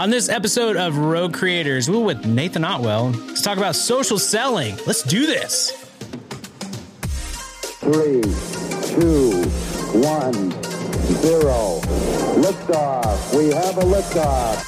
On this episode of Rogue Creators, we're with Nathan Otwell to talk about social selling. Let's do this. Three, two, one, zero. Liftoff. We have a liftoff.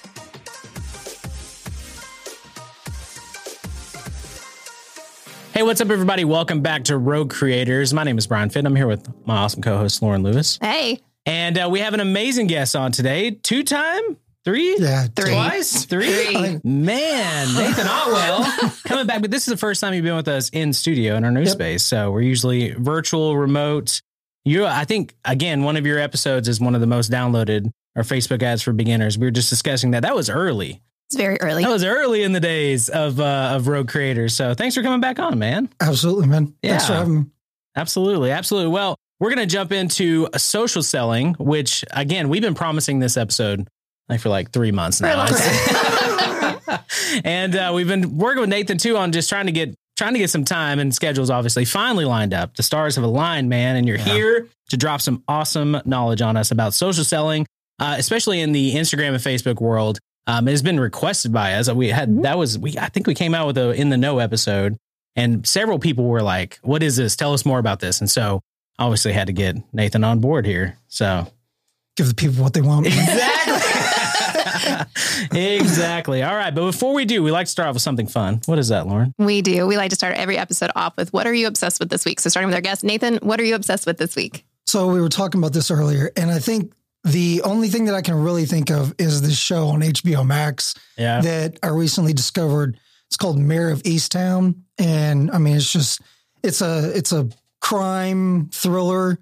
Hey, what's up, everybody? Welcome back to Rogue Creators. My name is Brian Fitton. I'm here with my awesome co host, Lauren Lewis. Hey, And uh, we have an amazing guest on today. Two time? Three? Yeah, Three. Twice? Three? Three. Man, Nathan Otwell coming back. But this is the first time you've been with us in studio in our new Yep. space. So we're usually virtual, remote. You, I think, again, one of your episodes is one of the most downloaded. Our Facebook ads for beginners. We were just discussing that. That was early. It's very early. That was early in the days of uh, of Rogue Creators. So thanks for coming back on, man. Absolutely, man. Thanks for Yeah. having me. Absolutely. Absolutely. Well, we're going to jump into social selling, which again, we've been promising this episode like for like three months now. long and uh, we've been working with Nathan too on just trying to get trying to get some time and schedules obviously finally lined up. The stars have aligned, man, and you're Yeah. here to drop some awesome knowledge on us about social selling, uh, especially in the Instagram and Facebook world. Um, it has been requested by us. We had Mhm. that was we I think we came out with a in the know episode, and several people were like, "What is this? Tell us more about this." And so obviously had to get Nathan on board here. So Give the people what they want. exactly, exactly. All right, but before we do, we like to start off with something fun. What is that, Lauren? we do. We like to start every episode off with what are you obsessed with this week? So starting with our guest, Nathan, what are you obsessed with this week? so we were talking about this earlier, and I think the only thing that I can really think of is this show on HBO Max Yeah. that I recently discovered. It's called Mare of Easttown, and I mean, it's just it's a it's a crime thriller,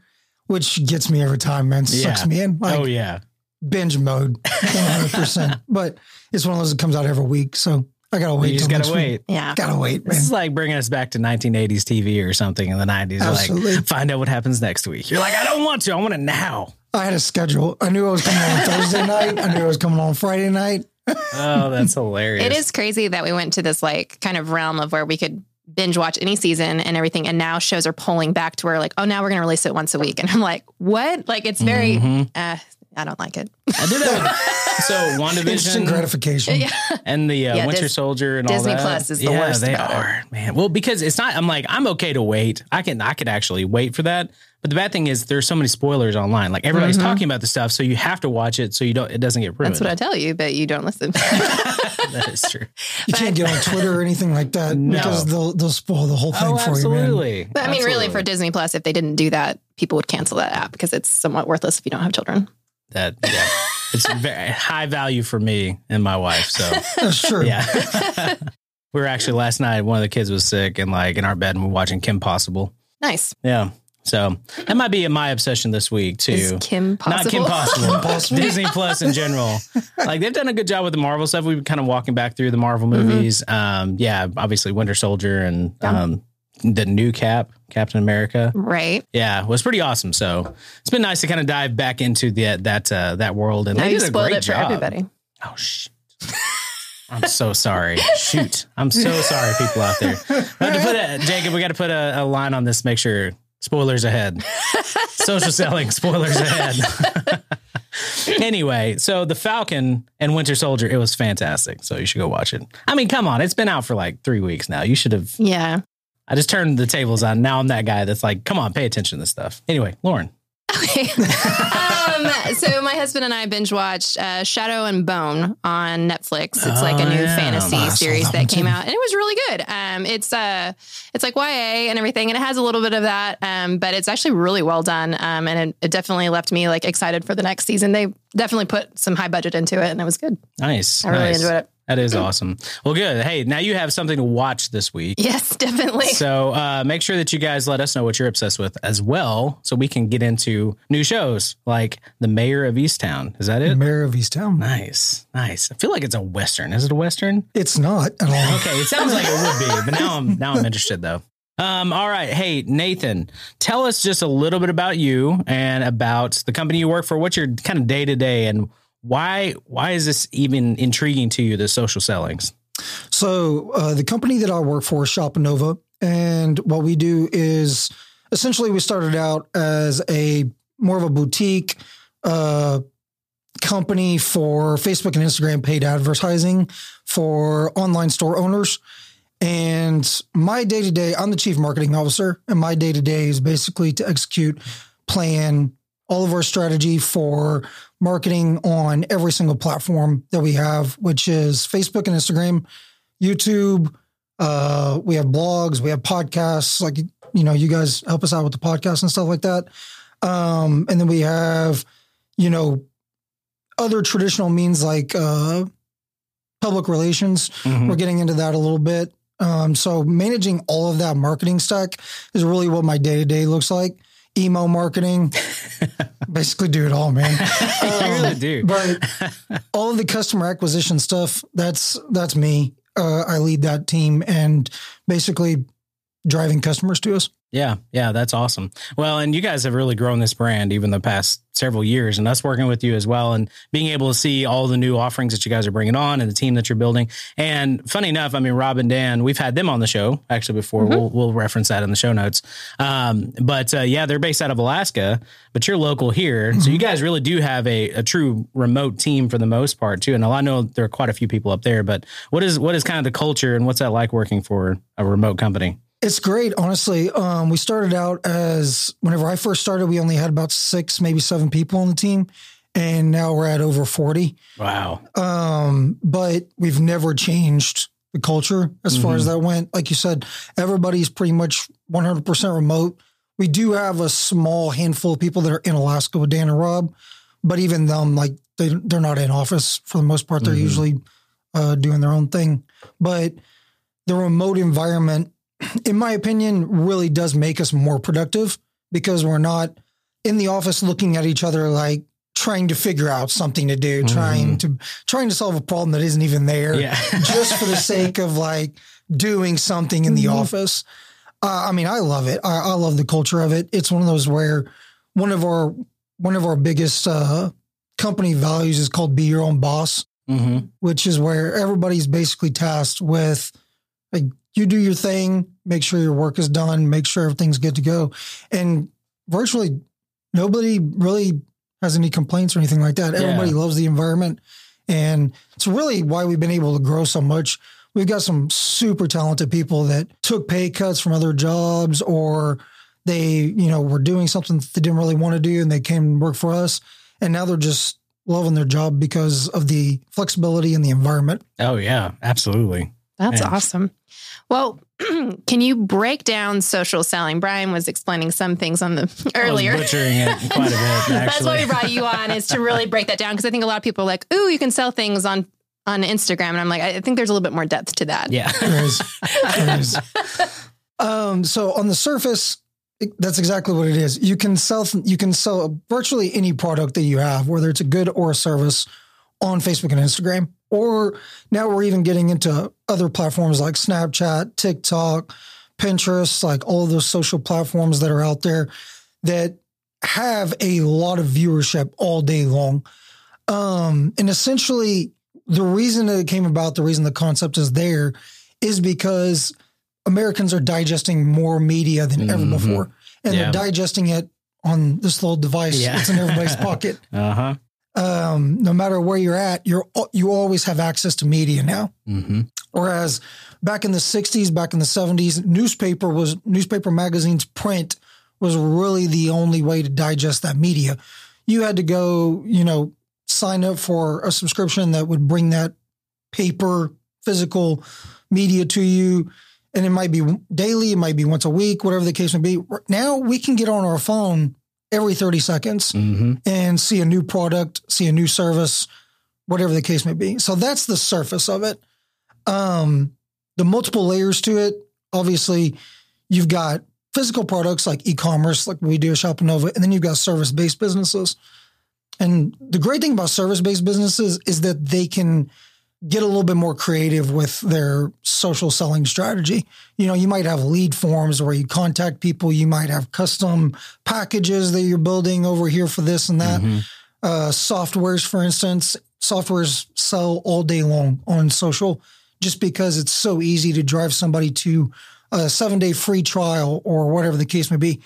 which gets me every time, man. Sucks Yeah. me in like oh yeah. binge mode, one hundred percent. But it's one of those that comes out every week, so I gotta wait. you just gotta wait. Week. Yeah. Gotta wait, man. This is like bringing us back to 1980s TV or something in the 90s. Absolutely. Like, find out what happens next week. You're like, I don't want to. I want it now. I had a schedule. I knew I was coming on Thursday night. I knew I was coming on Friday night. Oh, that's hilarious. It is crazy that we went to this like kind of realm of where we could binge watch any season and everything. And now shows are pulling back to where like, oh, now we're going to release it once a week. And I'm like, what? Like, it's very, Mhm. uh, I don't like it. I did that. With, so Instant WandaVision gratification. yeah. and the uh, Yeah, Winter Dis- Soldier and Disney all that. Plus is the yeah, worst they about it. are, man. Well, because it's not. I'm like, I'm okay to wait. I can. I could actually wait for that. But the bad thing is, there's so many spoilers online. Like everybody's Mhm. talking about the stuff, so you have to watch it so you don't. It doesn't get ruined. That's what I tell you, but you don't listen. that is true. You can't get on Twitter or anything like that No. because they'll they'll spoil the whole thing Oh, for you, man. absolutely. But I mean, really, for Disney Plus, if they didn't do that, people would cancel that app because it's somewhat worthless if you don't have children. That. Yeah, it's very high value for me and my wife. So That's true. yeah. we were actually last night. One of the kids was sick, and like in our bed, and we're watching Kim Possible. Nice. Yeah. So that might be my obsession this week too. Is Kim possible? Not Kim Possible. Possible. Disney Plus in general. Like they've done a good job with the Marvel stuff. We've been kind of walking back through the Marvel Mhm. movies. Um, yeah, obviously Winter Soldier and Yeah. um, the new Cap, Captain America. right. Yeah, was pretty awesome. So it's been nice to kind of dive back into the that uh, that world. And Now they you did a great it for job. everybody. Oh shit. I'm so sorry. Shoot. I'm so sorry, people out there. We have to put a Jacob, we got to put a, a line on this, make sure spoilers ahead. Social selling, spoilers ahead. anyway, so the Falcon and Winter Soldier, it was fantastic. So you should go watch it. I mean, come on, it's been out for like three weeks now. You should have Yeah. I just turned the tables on. Now I'm that guy that's like, come on, pay attention to this stuff. Anyway, Lauren. Okay. um, so my husband and I binge watched uh, Shadow and Bone on Netflix. It's like a Oh, new yeah. fantasy Oh, series that that came too. out, and it was really good. Um, it's uh, it's like YA and everything, and it has a little bit of that, um, but it's actually really well done. Um, and it, it definitely left me like excited for the next season. They definitely put some high budget into it, and it was good. Nice. I really nice. enjoyed it. That is awesome. Well, good. Hey, now you have something to watch this week. Yes, definitely. So uh, make sure that you guys let us know what you're obsessed with as well, so we can get into new shows like The Mare of Easttown. Is that it? The Mare of Easttown. Nice, nice. I feel like it's a western. Is it a western? It's not at all. Okay, it sounds like it would be, but now I'm now I'm interested though. Um, all right. Hey, Nathan, tell us just a little bit about you and about the company you work for. What's your kind of day to day and why why is this even intriguing to you, the social sellings? So uh, the company that I work for is Shopanova, and what we do is essentially we started out as a more of a boutique uh, company for Facebook and Instagram paid advertising for online store owners. And my day to day, I'm the chief marketing officer, and my day to day is basically to execute, plan all of our strategy for marketing on every single platform that we have, which is Facebook and Instagram, YouTube. Uh, we have blogs, we have podcasts. Like you know, you guys help us out with the podcast and stuff like that. Um, and then we have, you know, other traditional means like uh, public relations. Mhm. We're getting into that a little bit. Um, so managing all of that marketing stack is really what my day to day looks like. Email marketing, basically do it all, man. really Um, do. But all of the customer acquisition stuff, that's that's me. Uh, I lead that team and basically driving customers to us. Yeah, yeah, that's awesome. Well, and you guys have really grown this brand even the past several years, and us working with you as well, and being able to see all the new offerings that you guys are bringing on, and the team that you're building. And funny enough, I mean, Rob and Dan, we've had them on the show actually before. We'll we'll reference that in the show notes. Um, but uh, yeah, they're based out of Alaska, but you're local here, so you guys really do have a, a true remote team for the most part too. And I know there are quite a few people up there, but what is what is kind of the culture, and what's that like working for a remote company? It's great, honestly. Um, we started out as whenever I first started, we only had about six, maybe seven people on the team, and now we're at over forty. Wow. Um, but we've never changed the culture as far Mm-hmm. as that went. Like you said, everybody's pretty much 100% remote. We do have a small handful of people that are in Alaska with Dan and Rob, but even them, like they, they're not in office for the most part. They're Mhm. usually uh, doing their own thing. But the remote environment, in my opinion, really does make us more productive because we're not in the office looking at each other like trying to figure out something to do, trying to trying to solve a problem that isn't even there, Yeah. just for the sake of like doing something in the Mm-hmm. office. Uh, I mean, I love it. I, I love the culture of it. It's one of those where one of our one of our biggest uh, company values is called "Be Your Own Boss." hmm which is where everybody's basically tasked with like you do your thing, make sure your work is done, make sure everything's good to go. And virtually nobody really has any complaints or anything like that. Yeah. Everybody loves the environment. And it's really why we've been able to grow so much. We've got some super talented people that took pay cuts from other jobs or they, you know, were doing something that they didn't really want to do and they came and work for us. And now they're just loving their job because of the flexibility and the environment. Oh yeah, absolutely. That's Yeah. awesome. Well, can you break down social selling? Brian was explaining some things on the earlier. I was butchering it quite a bit. That's why we brought you on is to really break that down because I think a lot of people are like, "Ooh, you can sell things on on Instagram," and I'm like, I think there's a little bit more depth to that. yeah, There is. There is. Um, so on the surface, that's exactly what it is. You can sell you can sell virtually any product that you have, whether it's a good or a service, on Facebook and Instagram. Or now we're even getting into other platforms like Snapchat, TikTok, Pinterest, like all those social platforms that are out there that have a lot of viewership all day long. Um, and essentially, the reason that it came about, the reason the concept is there, is because Americans are digesting more media than ever Mhm. before, and Yeah. they're digesting it on this little device Yeah. that's in everybody's pocket. uh huh. Um, no matter where you're at, you're you always have access to media now. hmm Whereas back in the 60s, back in the 70s, newspaper was newspaper magazines print was really the only way to digest that media. You had to go, you know, sign up for a subscription that would bring that paper physical media to you. And it might be daily, it might be once a week, whatever the case may be. Now we can get on our phone every 30 seconds hmm and see a new product, see a new service, whatever the case may be. So that's the surface of it. Um, the multiple layers to it, obviously, you've got physical products like e-commerce, like we do at Shop Nova, and then you've got service-based businesses. And the great thing about service-based businesses is that they can get a little bit more creative with their social selling strategy. You know, you might have lead forms where you contact people. You might have custom packages that you're building over here for this and that. Mm-hmm. Uh, softwares, for instance, softwares sell all day long on social just because it's so easy to drive somebody to a seven day free trial or whatever the case may be.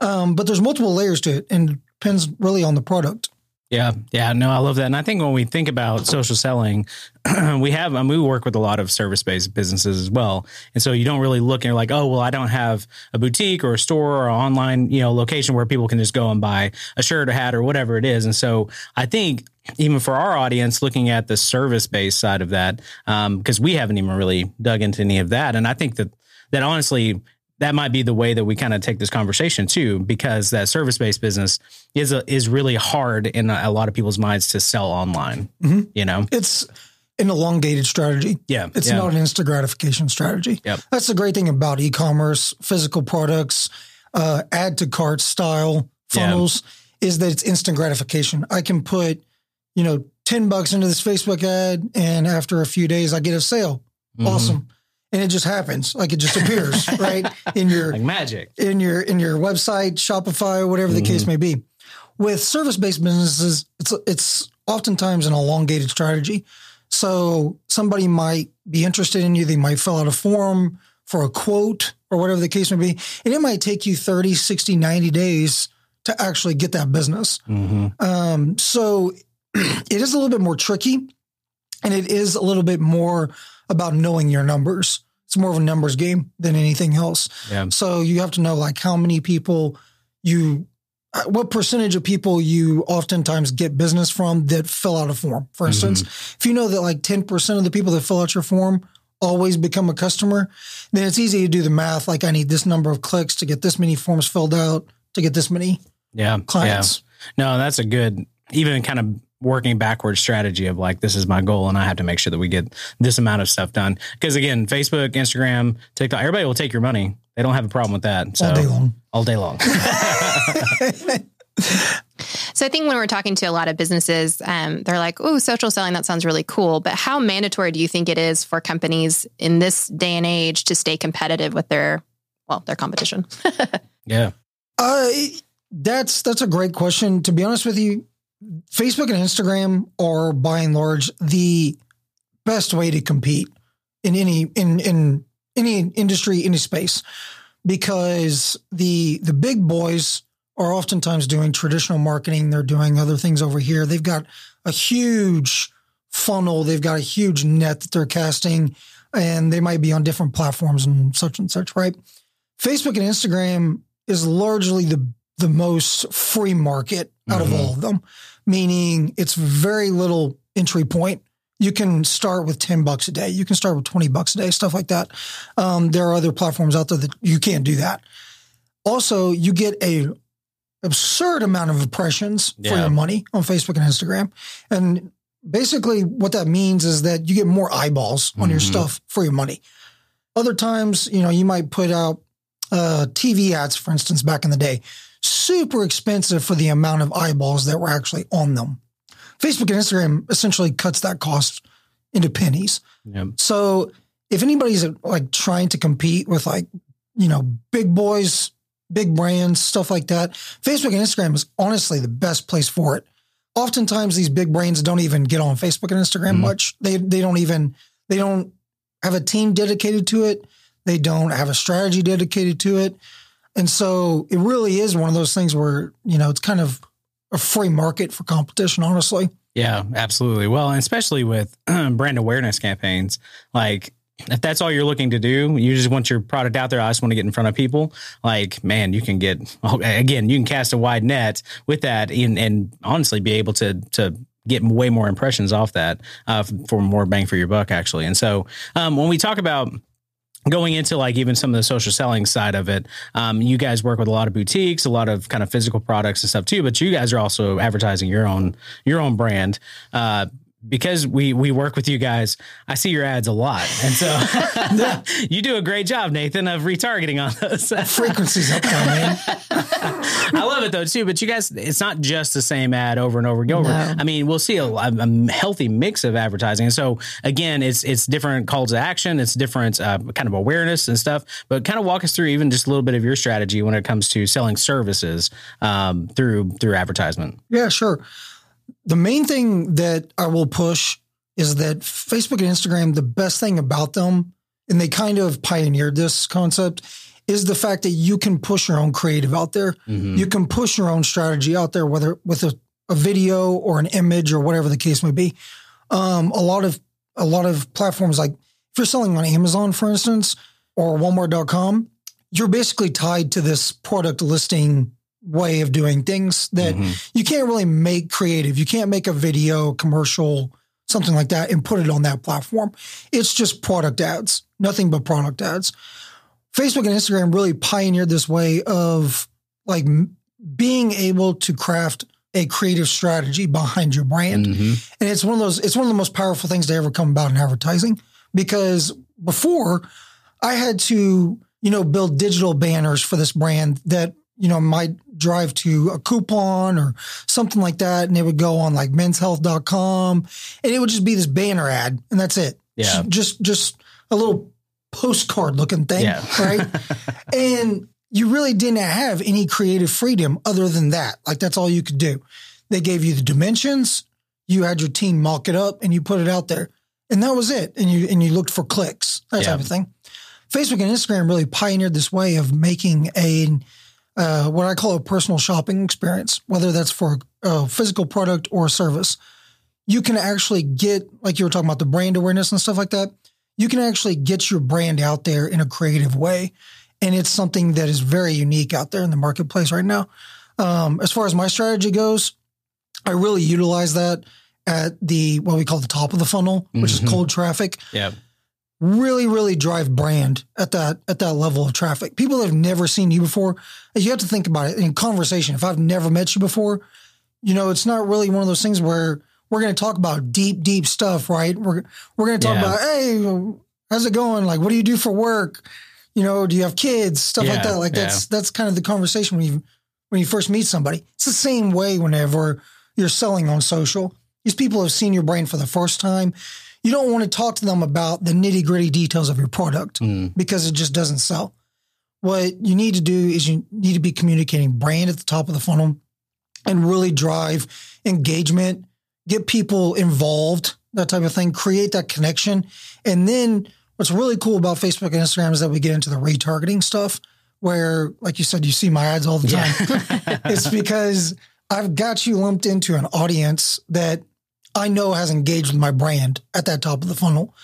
Um, but there's multiple layers to it and depends really on the product. Yeah, yeah, no, I love that. And I think when we think about social selling, we have, I mean, we work with a lot of service based businesses as well. And so you don't really look and you're like, oh, well, I don't have a boutique or a store or online, you know, location where people can just go and buy a shirt or hat or whatever it is. And so I think even for our audience, looking at the service based side of that, because um, we haven't even really dug into any of that. And I think that, that honestly, that might be the way that we kind of take this conversation too, because that service based business is a, is really hard in a, a, lot of people's minds to sell online. Mm-hmm. You know, it's an elongated strategy. Yeah, it's yeah. not an instant gratification strategy. Yep. that's the great thing about e-commerce, physical products, uh, add to cart style funnels yeah. is that it's instant gratification. I can put, you know, ten bucks into this Facebook ad, and after a few days, I get a sale. Mm-hmm. Awesome and it just happens. Like it just appears right? In your like magic. in your in your website shopify or whatever the mm-hmm. case may be. With service-based businesses it's it's oftentimes an elongated strategy. So somebody might be interested in you. They might fill out a form for a quote or whatever the case may be and it might take you 30 60 90 days to actually get that business. Mm-hmm. um, so it is a little bit more tricky and it is a little bit more about knowing your numbers. It's more of a numbers game than anything else. Yeah. So you have to know like how many people you, what percentage of people you oftentimes get business from that fill out a form. For instance, mm-hmm. if you know that like 10% of the people that fill out your form always become a customer, then it's easy to do the math. Like I need this number of clicks to get this many forms filled out to get this many yeah, clients. Yeah. No, that's a good, even kind of working backwards strategy of like this is my goal and I have to make sure that we get this amount of stuff done. Because again, Facebook, Instagram, TikTok, everybody will take your money. They don't have a problem with that. So all day long. All day long. so I think when we're talking to a lot of businesses, um, they're like, "Oh, social selling that sounds really cool." But how mandatory do you think it is for companies in this day and age to stay competitive with their well, their competition? yeah. Uh, that's that's a great question. To be honest with you, Facebook and Instagram are by and large the best way to compete in any in in any industry, any space, because the the big boys are oftentimes doing traditional marketing. They're doing other things over here. They've got a huge funnel. They've got a huge net that they're casting, and they might be on different platforms and such and such. Right? Facebook and Instagram is largely the the most free market out mm-hmm. of all of them, meaning it's very little entry point. You can start with 10 bucks a day. You can start with 20 bucks a day, stuff like that. Um, there are other platforms out there that you can't do that. Also, you get a absurd amount of impressions yeah. for your money on Facebook and Instagram. And basically what that means is that you get more eyeballs on mm-hmm. your stuff for your money. Other times, you know, you might put out uh, TV ads, for instance, back in the day super expensive for the amount of eyeballs that were actually on them. Facebook and Instagram essentially cuts that cost into pennies. Yep. So if anybody's like trying to compete with like, you know, big boys, big brands, stuff like that, Facebook and Instagram is honestly the best place for it. Oftentimes these big brands don't even get on Facebook and Instagram mm-hmm. much. They they don't even they don't have a team dedicated to it. They don't have a strategy dedicated to it. And so it really is one of those things where, you know, it's kind of a free market for competition, honestly. Yeah, absolutely. Well, and especially with brand awareness campaigns, like if that's all you're looking to do, you just want your product out there. I just want to get in front of people. Like, man, you can get again, you can cast a wide net with that, and, and honestly, be able to to get way more impressions off that uh, for more bang for your buck, actually. And so, um, when we talk about going into like even some of the social selling side of it um, you guys work with a lot of boutiques a lot of kind of physical products and stuff too but you guys are also advertising your own your own brand. Uh, because we we work with you guys, I see your ads a lot, and so you do a great job, Nathan, of retargeting on those. Frequencies up there, man. I love it though too. But you guys, it's not just the same ad over and over and over. No. I mean, we'll see a, a healthy mix of advertising. And so again, it's it's different calls to action. It's different uh, kind of awareness and stuff. But kind of walk us through even just a little bit of your strategy when it comes to selling services um, through through advertisement. Yeah, sure. The main thing that I will push is that Facebook and Instagram, the best thing about them, and they kind of pioneered this concept, is the fact that you can push your own creative out there. Mhm. You can push your own strategy out there, whether with a, a video or an image or whatever the case may be. Um, a lot of a lot of platforms like if you're selling on Amazon, for instance, or Walmart.com, you're basically tied to this product listing way of doing things that Mhm. you can't really make creative. You can't make a video, commercial, something like that, and put it on that platform. It's just product ads, nothing but product ads. Facebook and Instagram really pioneered this way of like m- being able to craft a creative strategy behind your brand. Mhm. And it's one of those, it's one of the most powerful things to ever come about in advertising because before I had to, you know, build digital banners for this brand that, you know, might drive to a coupon or something like that. And it would go on like menshealth.com and it would just be this banner ad and that's it. Yeah. Just, just a little postcard looking thing. Yeah. Right. and you really didn't have any creative freedom other than that. Like that's all you could do. They gave you the dimensions, you had your team mock it up and you put it out there. And that was it. And you and you looked for clicks, that Yeah. type of thing. Facebook and Instagram really pioneered this way of making a uh, what I call a personal shopping experience, whether that's for a physical product or a service. You can actually get, like you were talking about the brand awareness and stuff like that. You can actually get your brand out there in a creative way. And it's something that is very unique out there in the marketplace right now. Um, as far as my strategy goes, I really utilize that at the what we call the top of the funnel, which Mhm. is cold traffic. Yeah. Really, really drive brand at that at that level of traffic. People that have never seen you before, you have to think about it in conversation. If I've never met you before, you know, it's not really one of those things where we're going to talk about deep, deep stuff, right? We're we're going to talk Yeah. about, hey, how's it going? Like, what do you do for work? You know, do you have kids? Stuff like that. Like yeah. that's that's kind of the conversation when you when you first meet somebody. It's the same way whenever you're selling on social. These people have seen your brand for the first time. You don't want to talk to them about the nitty gritty details of your product Mm. because it just doesn't sell. What you need to do is you need to be communicating brand at the top of the funnel and really drive engagement, get people involved, that type of thing, create that connection. And then what's really cool about Facebook and Instagram is that we get into the retargeting stuff where, like you said, you see my ads all the time. it's because I've got you lumped into an audience that I know has engaged with my brand at that top of the funnel.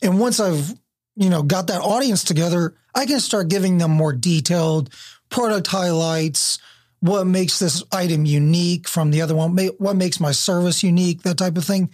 And once I've, you know, got that audience together, I can start giving them more detailed product highlights, what makes this item unique from the other one, what makes my service unique, that type of thing.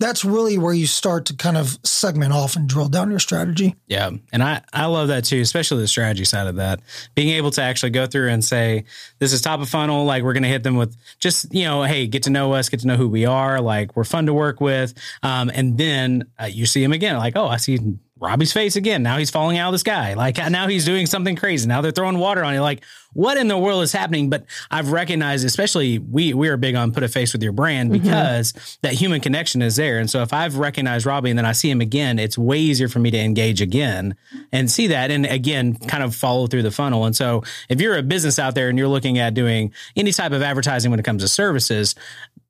That's really where you start to kind of segment off and drill down your strategy. Yeah. And I, I love that too, especially the strategy side of that. Being able to actually go through and say, this is top of funnel. Like we're going to hit them with just, you know, hey, get to know us, get to know who we are. Like we're fun to work with. Um, and then uh, you see them again, like, oh, I see Robbie's face again. Now he's falling out of the sky. Like now he's doing something crazy. Now they're throwing water on you. Like what in the world is happening? But I've recognized, especially we we are big on put a face with your brand mm-hmm. because that human connection is there. And so if I've recognized Robbie and then I see him again, it's way easier for me to engage again and see that and again kind of follow through the funnel. And so if you're a business out there and you're looking at doing any type of advertising when it comes to services,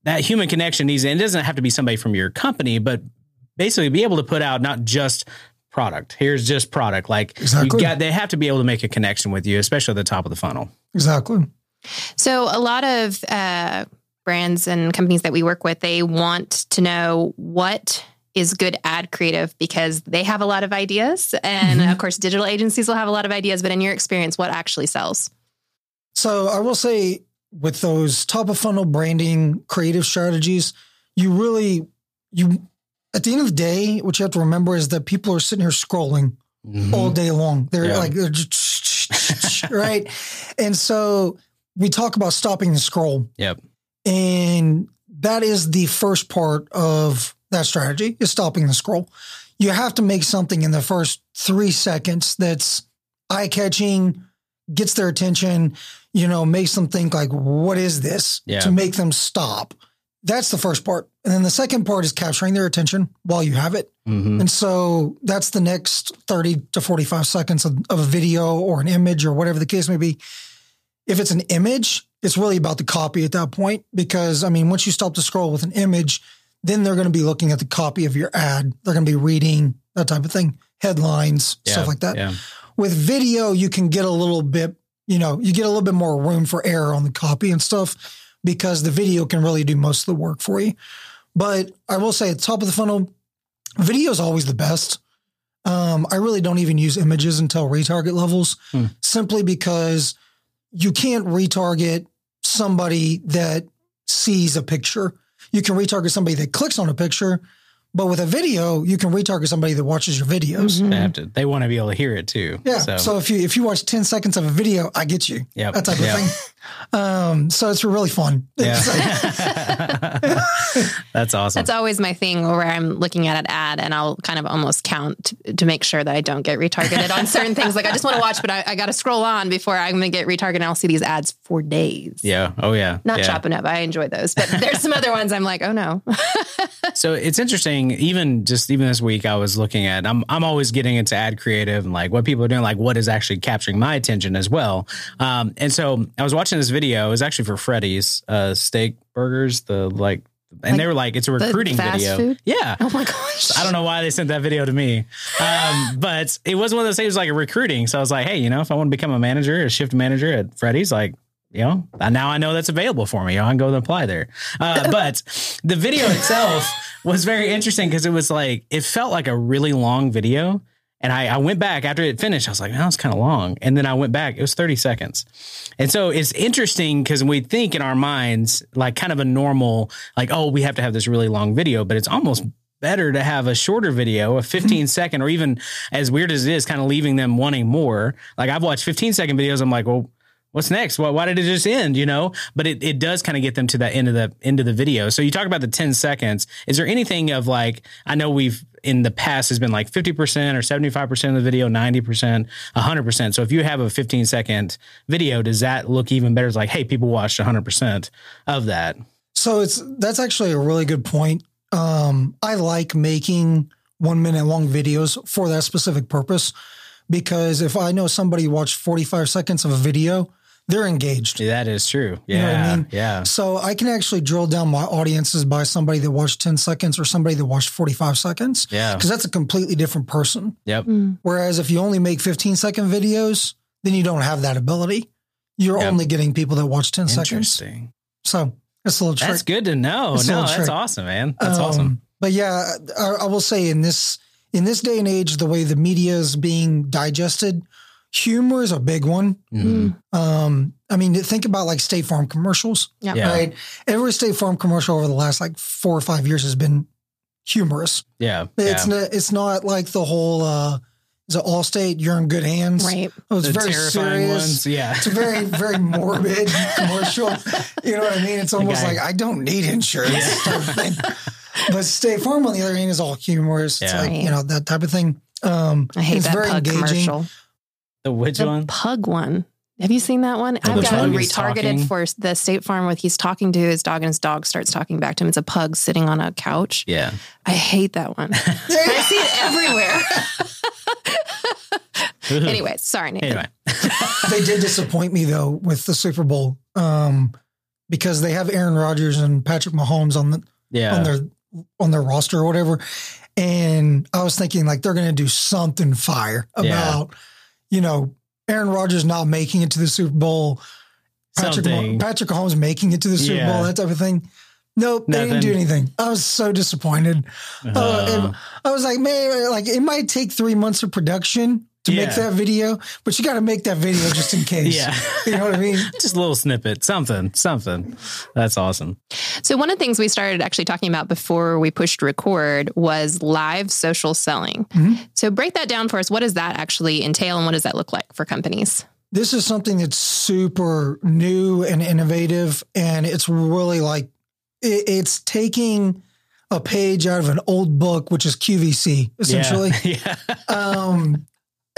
that human connection needs and it doesn't have to be somebody from your company, but basically be able to put out not just product. Here's just product. Like Exactly. you got they have to be able to make a connection with you, especially at the top of the funnel. Exactly. So a lot of uh, brands and companies that we work with, they want to know what is good ad creative because they have a lot of ideas. And Mhm. of course, digital agencies will have a lot of ideas, but in your experience, what actually sells? So I will say with those top of funnel branding creative strategies, you really you at the end of the day, what you have to remember is that people are sitting here scrolling all day long. They're Mm-hmm. Yeah. like they're just right. And so we talk about stopping the scroll. Yep. And that is the first part of that strategy is stopping the scroll. You have to make something in the first three seconds that's eye catching, gets their attention, you know, makes them think like, what is this Yeah. to make them stop. That's the first part. And then the second part is capturing their attention while you have it. Mhm. And so that's the next 30 to 45 seconds of, of a video or an image or whatever the case may be. If it's an image, it's really about the copy at that point because, I mean, once you stop the scroll with an image, then they're going to be looking at the copy of your ad. They're going to be reading that type of thing, headlines, Yeah, stuff like that. Yeah. With video, you can get a little bit, you know, you get a little bit more room for error on the copy and stuff because the video can really do most of the work for you. But I will say at top of the funnel, video is always the best. Um, I really don't even use images until retarget levels, Hmm. simply because you can't retarget somebody that sees a picture. You can retarget somebody that clicks on a picture, but with a video, you can retarget somebody that watches your videos. Mhm. They have to. They want to be able to hear it too. Yeah. So, So, if you if you watch ten seconds of a video, I get you. Yep. That type of Yep. thing. Um, so it's really fun. It's like- yeah. That's awesome. That's always my thing where I'm looking at an ad and I'll kind of almost count to, to make sure that I don't get retargeted on certain things. Like I just want to watch, but I, I got to scroll on before I'm going to get retargeted and I'll see these ads for days. yeah. Oh yeah. Not yeah. chopping up. I enjoy those, but there's some other ones I'm like, oh no. So it's interesting. Even just even this week, I was looking at. I'm I'm always getting into ad creative and like what people are doing, like what is actually capturing my attention as well. Um, and so I was watching this video. It was actually for Freddy's uh, steak burgers. The like, and Like they were like, it's a recruiting video. food? Yeah. Oh my gosh. I don't know why they sent that video to me, um, but it was one of those things like a recruiting. So I was like, hey, you know, if I want to become a manager, a shift manager at Freddy's, like, you know, now I know that's available for me. I can go and apply there. Uh, but the video itself was very interesting because it was like it felt like a really long video. And I, I went back after it finished. I was like, "That was kind of long." And then I went back. It was thirty seconds. And so it's interesting because we think in our minds like kind of a normal, like, oh, we have to have this really long video, but it's almost better to have a shorter video, a 15 second, or even as weird as it is, kind of leaving them wanting more. Like I've watched 15 second videos. I'm like, well, what's next? Why, why did it just end? You know, but it, it does kind of get them to that end of the end of the video. So you talk about the 10 seconds. Is there anything of like, I know we've in the past has been like 50% or 75% of the video, 90%, 100%. So if you have a 15 second video, does that look even better? It's like, hey, people watched 100% of that. So it's that's actually a really good point. Um, I like making one minute long videos for that specific purpose because if I know somebody watched 45 seconds of a video, they're engaged. That is true. Yeah. You know what I mean? Yeah. So I can actually drill down my audiences by somebody that watched 10 seconds or somebody that watched 45 seconds Yeah. because that's a completely different person. Yep. Whereas if you only make 15 second videos, then you don't have that ability. You're Yep. only getting people that watch 10 seconds. Interesting. So that's a little trick. That's good to know. It's no, that's trick. awesome, man. That's Um, awesome. But yeah, I, I will say in this in this day and age, the way the media is being digested, humor is a big one. Mhm. Um, I mean, think about like State Farm commercials, Yeah. Yeah. right? Every State Farm commercial over the last like four or five years has been humorous. Yeah. It's yeah. not. It's not like the whole. uh Is it Allstate? You're in good hands. Right. Oh, it's the very serious. ones. Yeah. It's a very, very morbid commercial. You know what I mean? It's almost like I don't need insurance type of thing. But State Farm, on the other hand, is all humorous. It's Yeah. like, you know, that type of thing. Um, I hate it's that very pug engaging. commercial. The which The one? pug one. Have you seen that one? I've the gotten retargeted talking? for the State Farm with he's talking to his dog and his dog starts talking back to him. It's a pug sitting on a couch. Yeah. I hate that one. I see it everywhere. anyway, sorry, Nathan. Anyway. they did disappoint me though with the Super Bowl um, because they have Aaron Rodgers and Patrick Mahomes on the on their on their roster or whatever, and I was thinking like they're going to do something fire Yeah. You know Aaron Rodgers not making it to the Super Bowl, Patrick. Mah- Patrick Mahomes making it to the Super Yeah. Bowl, that type of thing. Nope, they didn't do anything. I was so disappointed. Uh, Uh, I was like, man, like it might take three months of production to make that video, but you got to make that video just in case. Yeah. you know what I mean. just a little snippet, something, something. That's awesome. So one of the things we started actually talking about before we pushed record was live social selling. Mhm. So break that down for us. What does that actually entail and what does that look like for companies? This is something that's super new and innovative, and it's really like it, it's taking a page out of an old book, which is QVC essentially. Yeah. um,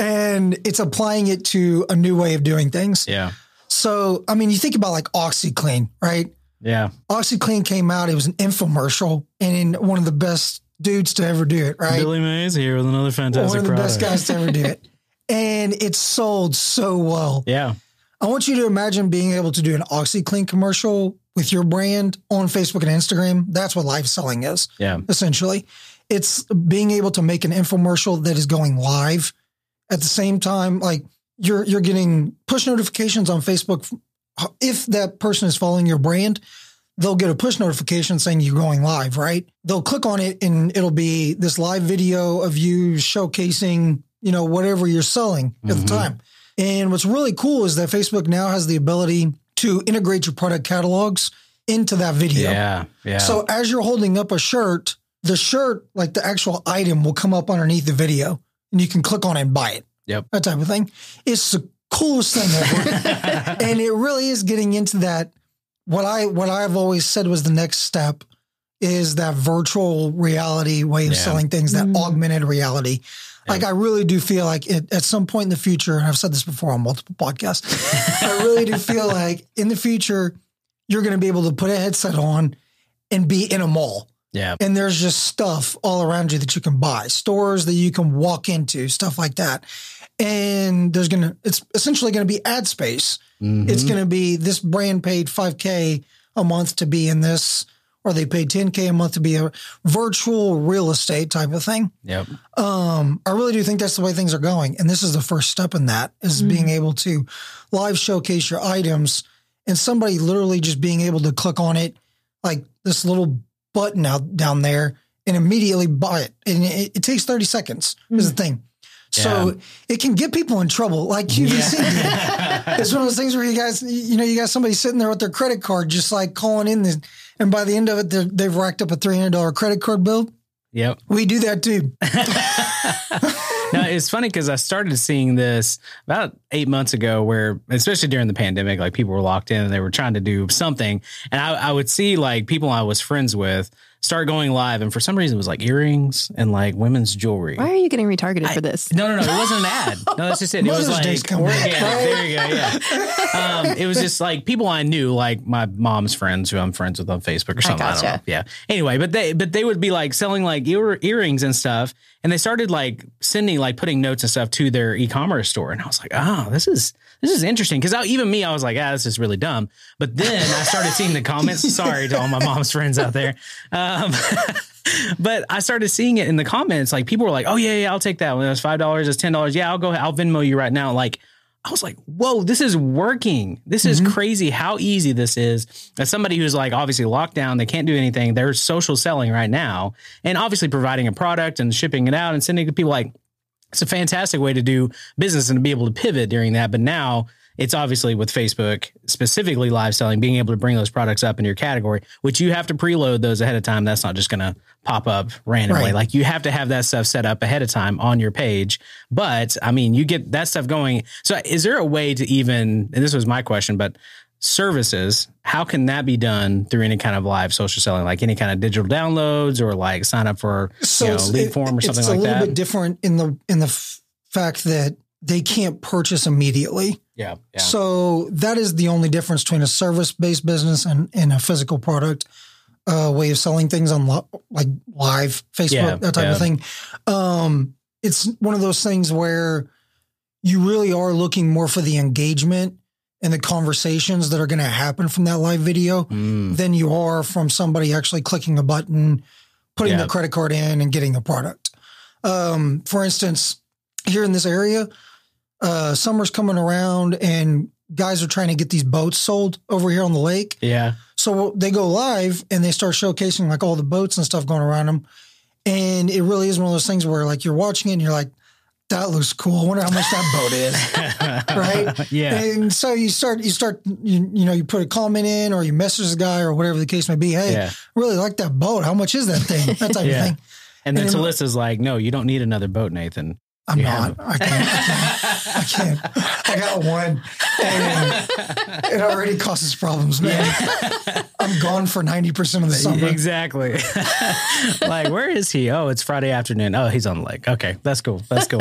and it's applying it to a new way of doing things. yeah. So, I mean, you think about like OxiClean, right? Yeah. OxiClean came out, it was an infomercial and one of the best dudes to ever do it, right? Billy Mays here with another fantastic one of the product. best guys to ever do it. And it sold so well. Yeah. I want you to imagine being able to do an OxiClean commercial with your brand on Facebook and Instagram. That's what live selling is, Yeah. essentially. It's being able to make an infomercial that is going live at the same time. Like you're you're getting push notifications on Facebook. If that person is following your brand, they'll get a push notification saying you're going live, right? They'll click on it and it'll be this live video of you showcasing, you know, whatever you're selling at the Mhm. time. And what's really cool is that Facebook now has the ability to integrate your product catalogs into that video. Yeah. Yeah. So as you're holding up a shirt, the shirt, like the actual item, will come up underneath the video and you can click on it and buy it. Yep. That type of thing. It's the coolest thing ever. and it really is getting into that. What I what I've always said was the next step is that virtual reality way of Yeah. selling things, that Mm. augmented reality. Like I really do feel like it, at some point in the future, and I've said this before on multiple podcasts, I really do feel like in the future you're going to be able to put a headset on and be in a mall yeah. and there's just stuff all around you that you can buy, stores that you can walk into, stuff like that. And there's gonna, it's essentially gonna be ad space. It's Mhm. gonna be this brand paid 5K a month to be in this, or they paid 10K a month to be a virtual real estate type of thing. Yep. Um, I really do think that's the way things are going. And this is the first step in that is being able to live showcase your items and somebody literally just being able to click on it, like this little button out down there and immediately buy it. And it, it takes 30 seconds hmm. is the thing. So it can get people in trouble like QVC did. It's one of those things where you guys, you know, you got somebody sitting there with their credit card, just like calling in the, and by the end of it, they've racked up a $300 credit card bill. Yep. We do that too. now it's funny because I started seeing this about eight months ago, where especially during the pandemic, like people were locked in and they were trying to do something, and I, I would see like people I was friends with start going live, and for some reason it was like earrings and like women's jewelry. Why are you getting retargeted for this? No, no, no. It wasn't an ad. No, that's just it. It was Day's like, coming up, there you go. Yeah. Um, it was just like people I knew, like my mom's friends who I'm friends with on Facebook or something. I, don't know. Yeah. Anyway, but they, but they would be like selling like ear, earrings and stuff. And they started like sending, like putting notes and stuff to their e-commerce store. And I was like, oh, this is, this is interesting. Cause I, even me, I was like, ah, this is really dumb. But then I started seeing the comments. Sorry to all my mom's friends out there. Um, but I started seeing it in the comments. Like people were like, "Oh yeah, yeah, I'll take that one. It was five dollars. It's ten dollars. Yeah, I'll go. I'll Venmo you right now." Like I was like, "Whoa, this is working. This is mm-hmm. crazy. How easy this is." As somebody who's like obviously locked down, they can't do anything. They're social selling right now, and obviously providing a product and shipping it out and sending it to people. Like it's a fantastic way to do business and to be able to pivot during that. But now it's obviously with Facebook, specifically live selling, being able to bring those products up in your category, which you have to preload those ahead of time. That's not just going to pop up randomly. Right. Like you have to have that stuff set up ahead of time on your page. But I mean, you get that stuff going. So is there a way to even, and this was my question, but services, how can that be done through any kind of live social selling, like any kind of digital downloads or like sign up for you know, lead it- form or something like that? it's a little bit different in the in the f- fact that they can't purchase immediately. Yeah. Yeah. So that is the only difference between a service based business and, and a physical product uh, way of selling things on li- like live Facebook, Yeah, that type yeah. of thing. Um, it's one of those things where you really are looking more for the engagement and the conversations that are going to happen from that live video Mm, than you are from somebody actually clicking a button, putting Yeah. their credit card in, and getting a product. Um, for instance, here in this area, uh, summer's coming around and guys are trying to get these boats sold over here on the lake. yeah. So they go live and they start showcasing like all the boats and stuff going around them. And it really is one of those things where like you're watching it and you're like, that looks cool. I wonder how much that boat is. Right? yeah. And so you start, you start, you, you know, you put a comment in or you message the guy or whatever the case may be. Hey, Yeah. Really like that boat. How much is that thing? That type Yeah. of thing. And then And- Talissa's like, no, you don't need another boat, Nathan. I'm You not. I can't. I can't. I can't. I got one. and it already causes problems, man. I'm gone for 90% of the summer. Exactly. like, where is he? Oh, it's Friday afternoon. Oh, he's on the lake. Okay, that's cool. That's cool.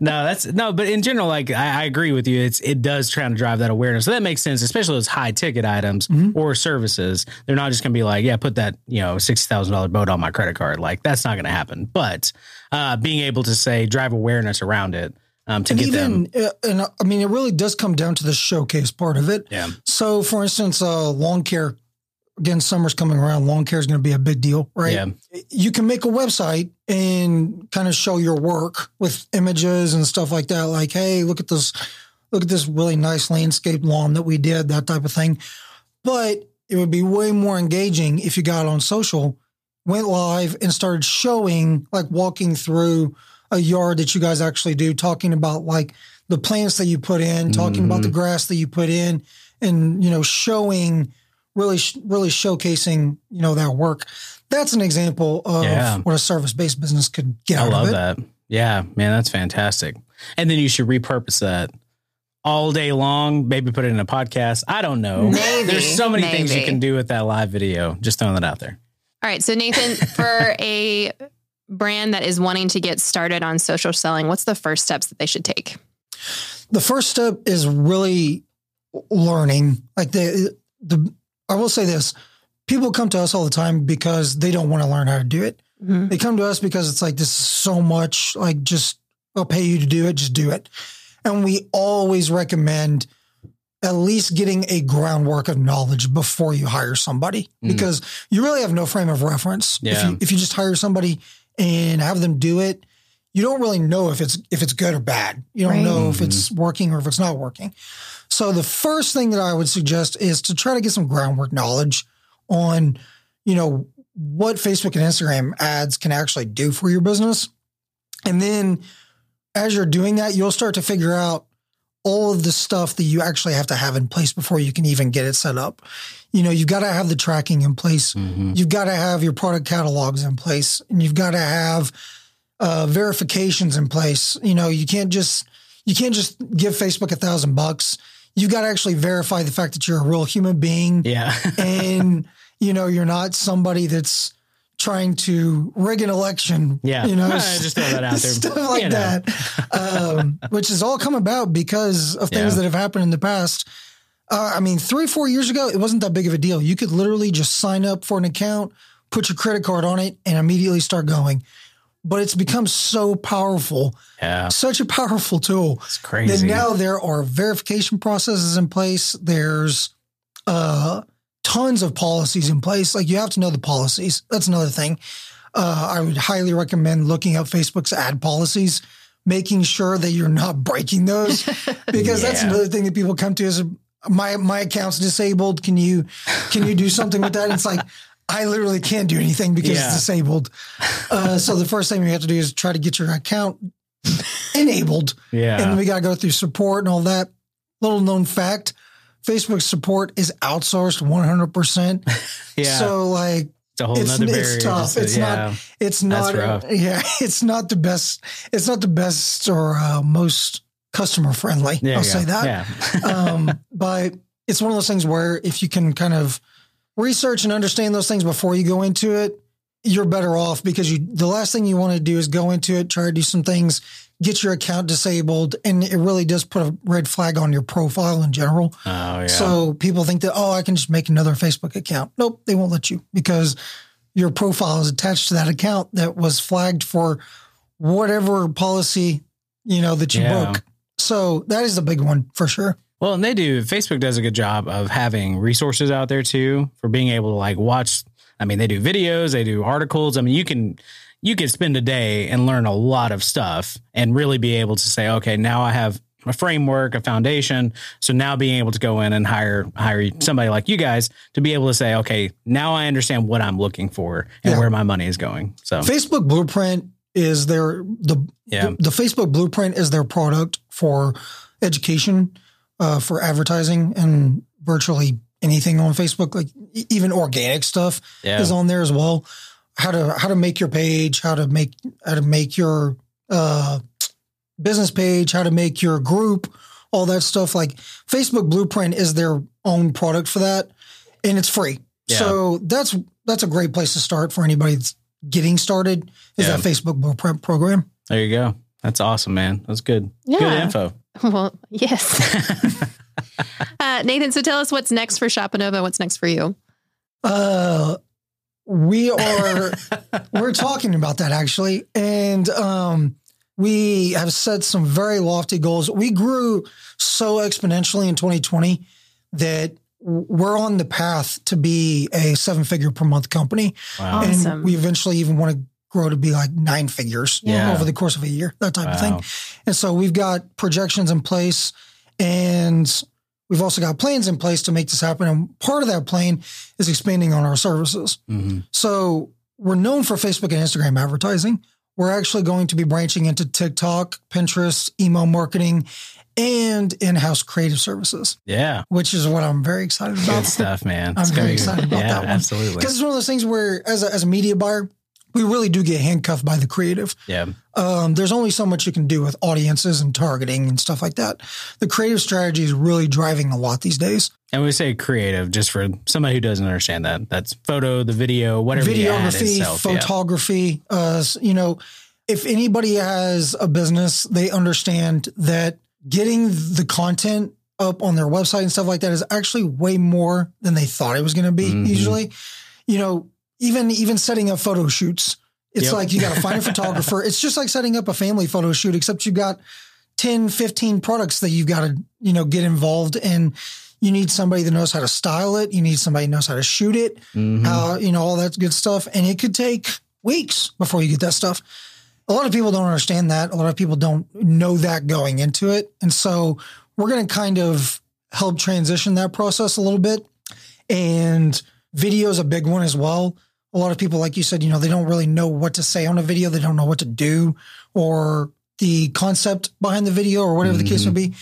no, that's no, but in general, like I, I agree with you. It's it does try to drive that awareness. So that makes sense, especially those high ticket items mm-hmm. or services. They're not just gonna be like, yeah, put that you know sixty thousand dollar boat on my credit card. Like that's not gonna happen. But uh, being able to say drive awareness around it um, to And get them. even, uh, and uh, I mean, it really does come down to the showcase part of it. Yeah. So, for instance, uh, lawn care, again, summer's coming around. Lawn care is going to be a big deal, right? Yeah. You can make a website and kind of show your work with images and stuff like that. Like, hey, look at this, look at this really nice landscape lawn that we did, that type of thing. But it would be way more engaging if you got on social, went live, and started showing, like walking through a yard that you guys actually do, talking about like the plants that you put in, talking about the mm-hmm. grass that you put in, and you know, showing really, really showcasing you know that work. That's an example of Yeah. what a service based business could get I out love of it. that. Yeah, man, that's fantastic. And then you should repurpose that all day long. Maybe put it in a podcast. I don't know. Maybe, There's so many things you can do with that live video. Just throwing that out there. All right. So, Nathan, for a brand that is wanting to get started on social selling, what's the first steps that they should take? the first step is really learning. Like the the I will say this: people come to us all the time because they don't want to learn how to do it. Mhm. They come to us because it's like this is so much. Like just I'll pay you to do it. Just do it. And we always recommend at least getting a groundwork of knowledge before you hire somebody Mm. because you really have no frame of reference. If Yeah. you if you just hire somebody and have them do it, you don't really know if it's if it's good or bad. You don't Right. know if it's working or if it's not working. So the first thing that I would suggest is to try to get some groundwork knowledge on, you know, what Facebook and Instagram ads can actually do for your business. And then as you're doing that, you'll start to figure out all of the stuff that you actually have to have in place before you can even get it set up. You know, you've got to have the tracking in place. You've got to have your product catalogs in place and you've got to have uh, verifications in place. You know, you can't just, you can't just give Facebook a thousand bucks. You've got to actually verify the fact that you're a real human being Yeah. and you know you're not somebody that's trying to rig an election. Yeah. you know, Just throw that out there. stuff like You know. that, um, which has all come about because of things Yeah. that have happened in the past. Uh, I mean, three four years ago, it wasn't that big of a deal. You could literally just sign up for an account, put your credit card on it, and immediately start going. But it's become so powerful, yeah. such a powerful tool It's crazy. now there are verification processes in place. There's uh, tons of policies in place. Like you have to know the policies. That's another thing. Uh, I would highly recommend looking up Facebook's ad policies, making sure that you're not breaking those, because that's another thing that people come to is my my account's disabled. Can you can you do something with that? And it's like I literally can't do anything because Yeah. it's disabled. Uh, so the first thing we have to do is try to get your account enabled yeah. and then we got to go through support and all that. Little known fact Facebook support is outsourced 100%. yeah. So, like, it's a whole it's, nother barrier. it's tough. It's yeah. not, it's not, yeah, it's not the best, it's not the best or uh, most customer friendly. I'll go. say that. Yeah. um, but it's one of those things where if you can kind of research and understand those things before you go into it, you're better off because you the last thing you want to do is go into it, try to do some things, get your account disabled, and it really does put a red flag on your profile in general. oh, yeah. So people think that oh, I can just make another Facebook account. Nope, they won't let you because your profile is attached to that account that was flagged for whatever policy you know that you Yeah. broke. So that is a big one for sure. Well, and they do. Facebook does a good job of having resources out there too for being able to like watch. I mean, they do videos, they do articles. I mean, you can you can spend a day and learn a lot of stuff and really be able to say, okay, now I have a framework, a foundation. So now being able to go in and hire hire somebody like you guys to be able to say, okay, now I understand what I'm looking for and Yeah. where my money is going. So Facebook Blueprint is their the Yeah. the, the Facebook Blueprint is their product for education, uh, for advertising, and virtually anything on Facebook, like even organic stuff yeah, is on there as well. How to how to make your page, how to make how to make your uh, business page, how to make your group, all that stuff. Like Facebook Blueprint is their own product for that, and it's free. Yeah. So that's that's a great place to start for anybody that's getting started. Is Yeah. that Facebook Blueprint program? There you go. That's awesome, man. That's good. Good Yeah. info. Well, yes. uh, Nathan, so tell us what's next for Shopanova. What's next for you? Uh, we are we're talking about that actually, and um, we have set some very lofty goals. We grew so exponentially in 2020 that we're on the path to be a seven figure per month company, Wow. Awesome. and we eventually even want to grow to be like nine figures Yeah. over the course of a year, that type of thing. And so we've got projections in place and we've also got plans in place to make this happen. And part of that plan is expanding on our services. Mhm. So we're known for Facebook and Instagram advertising. We're actually going to be branching into TikTok, Pinterest, email marketing, and in-house creative services, Yeah. which is what I'm very excited Good about. stuff, man. I'm It's very excited about yeah, that one. Absolutely. Because it's one of those things where, as a, as a media buyer, we really do get handcuffed by the creative. Yeah. Um, there's only so much you can do with audiences and targeting and stuff like that. The creative strategy is really driving a lot these days. And we say creative just for somebody who doesn't understand that. That's photo, the video, whatever Videography, itself. Yeah. photography. Uh, you know, if anybody has a business, they understand that getting the content up on their website and stuff like that is actually way more than they thought it was going to be. Mhm. Usually, you know, even even setting up photo shoots, it's Yep. like you got to find a photographer. It's just like setting up a family photo shoot, except you've got 10, 15 products that you've got to, you know, get involved in. You need somebody that knows how to style it. You need somebody knows how to shoot it Mhm. uh, you know, all that good stuff. And it could take weeks before you get that stuff. A lot of people don't understand that. A lot of people don't know that going into it. And so we're going to kind of help transition that process a little bit. And video is a big one as well. A lot of people, like you said, you know, they don't really know what to say on a video. They don't know what to do or the concept behind the video or whatever the case may mm-hmm. be.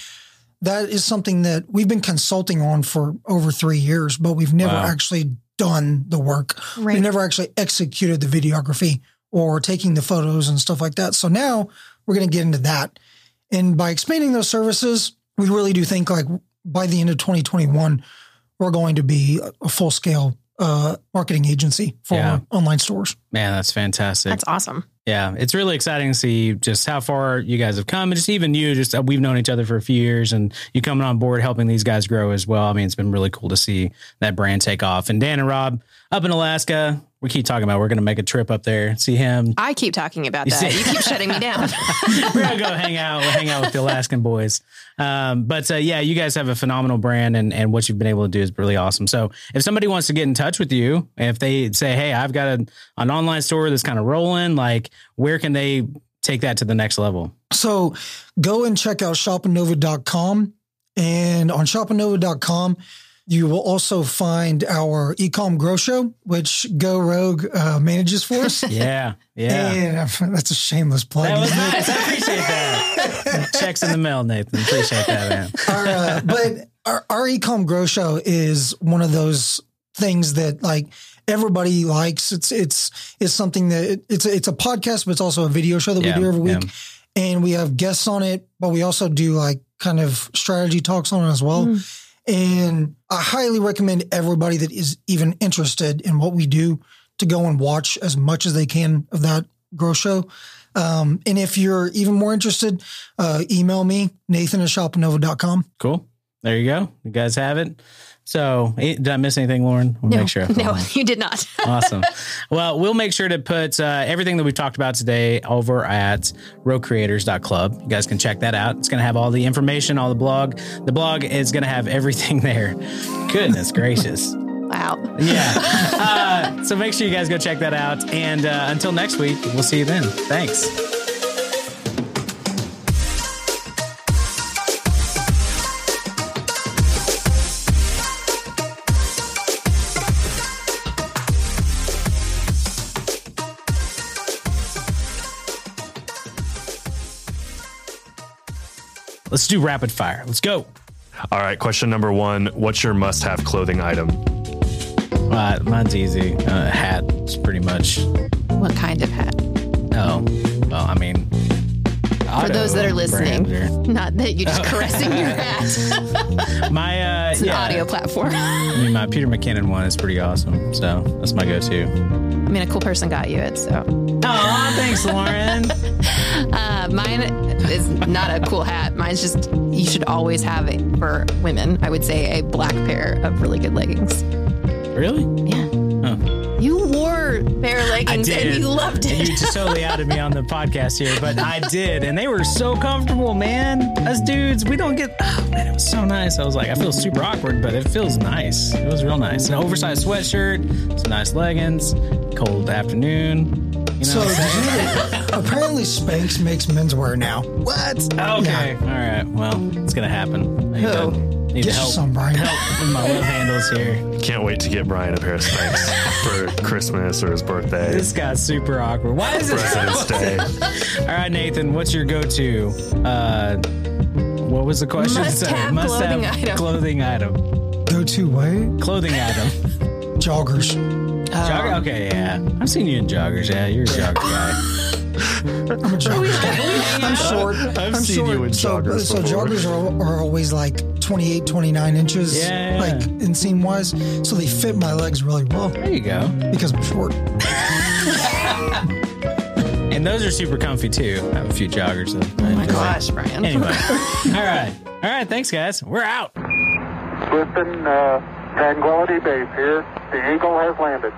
That is something that we've been consulting on for over three years, but we've never Wow. actually done the work. Right. We've never actually executed the videography or taking the photos and stuff like that. So now we're going to get into that. And by expanding those services, we really do think like by the end of 2021, we're going to be a full scale uh, marketing agency for Yeah. online stores. Man, that's fantastic. That's awesome. Yeah, it's really exciting to see just how far you guys have come, and just even you. Just uh, we've known each other for a few years, and you coming on board, helping these guys grow as well. I mean, it's been really cool to see that brand take off. And Dan and Rob up in Alaska, we keep talking about we're going to make a trip up there, see him. I keep talking about You that. see- You keep shutting me down. we're gonna go hang out, hang out with the Alaskan boys. Um, but uh, yeah, you guys have a phenomenal brand, and and what you've been able to do is really awesome. So if somebody wants to get in touch with you, if they say, "Hey, I've got a, an online store that's kind of rolling," like where can they take that to the next level? So go and check out shopinova.com. And on shopinova.com, you will also find our ecom grow show, which Go Rogue uh, manages for us. Yeah, yeah. And uh, that's a shameless plug. That was nice. I appreciate that. Checks in the mail, Nathan. Appreciate that, man. our, uh, but our, our ecom grow show is one of those things that like everybody likes. It's it's it's something that it's a, it's a podcast, but it's also a video show that Yeah, we do every week, yeah. and we have guests on it. But we also do like kind of strategy talks on it as well. And I highly recommend everybody that is even interested in what we do to go and watch as much as they can of that grow show. Um, and if you're even more interested, uh, email me, Nathan at shopinova.com. Cool. There you go. You guys have it. So, eh, did I miss anything, Lauren? We'll No, make sure. No, you did not. awesome. Well, we'll make sure to put uh, everything that we've talked about today over at rowcreators.club. You guys can check that out. It's going to have all the information, all the blog. The blog is going to have everything there. Goodness gracious. Wow. Yeah. Uh, so make sure you guys go check that out. And uh, until next week, we'll see you then. Thanks. Let's do rapid fire. Let's go. All right, question number one What's your must have clothing item? Uh, mine's easy. Uh, hat is pretty much. What kind of hat? Oh, well, I mean, For those that are listening, not that you're just caressing your hat. my uh, It's an yeah, audio platform. I mean, my Peter McKinnon one is pretty awesome. So that's my go-to. I mean, a cool person got you it, so. Oh, thanks, Lauren. Uh, mine is not a cool hat. Mine's just you should always have it for women. I would say a black pair of really good leggings. really? Yeah. You wore pair of I did. and you loved And it. you just totally outed me on the podcast here, but I did, and they were so comfortable, man. Us dudes, we don't get. Oh man, it was so nice. I was like, I feel super awkward, but it feels nice. It was real nice. An oversized sweatshirt, some nice leggings, cold afternoon. You know So what I'm did saying? you know, apparently Spanx makes menswear now. What? Okay, all right. Well, it's gonna happen. I need Who? To, need Get help, some, Brian. help with my love handles here. Can't wait to get Brian a pair of Spanx for Christmas or his birthday, This got super awkward. Why is it? President's Day. All right, Nathan, what's your go-to? Uh, what was the question? Must-have clothing item. Clothing item. Go to way Clothing item. joggers. Jogger. Okay, yeah. I've seen you in joggers. Yeah, you're a jogger guy. I'm a jogger. I'm short. I've I'm seen short. you in so, joggers so before. joggers are, are always like 28, 29 inches, Yeah. like inseam wise. So they fit my legs really well There you go. because I'm short. And those are super comfy too. I have a few joggers. That Oh my gosh, Brian. Anyway, all right, all right. Thanks, guys. We're out. Clifton, uh, Tranquility Base here. The Eagle has landed.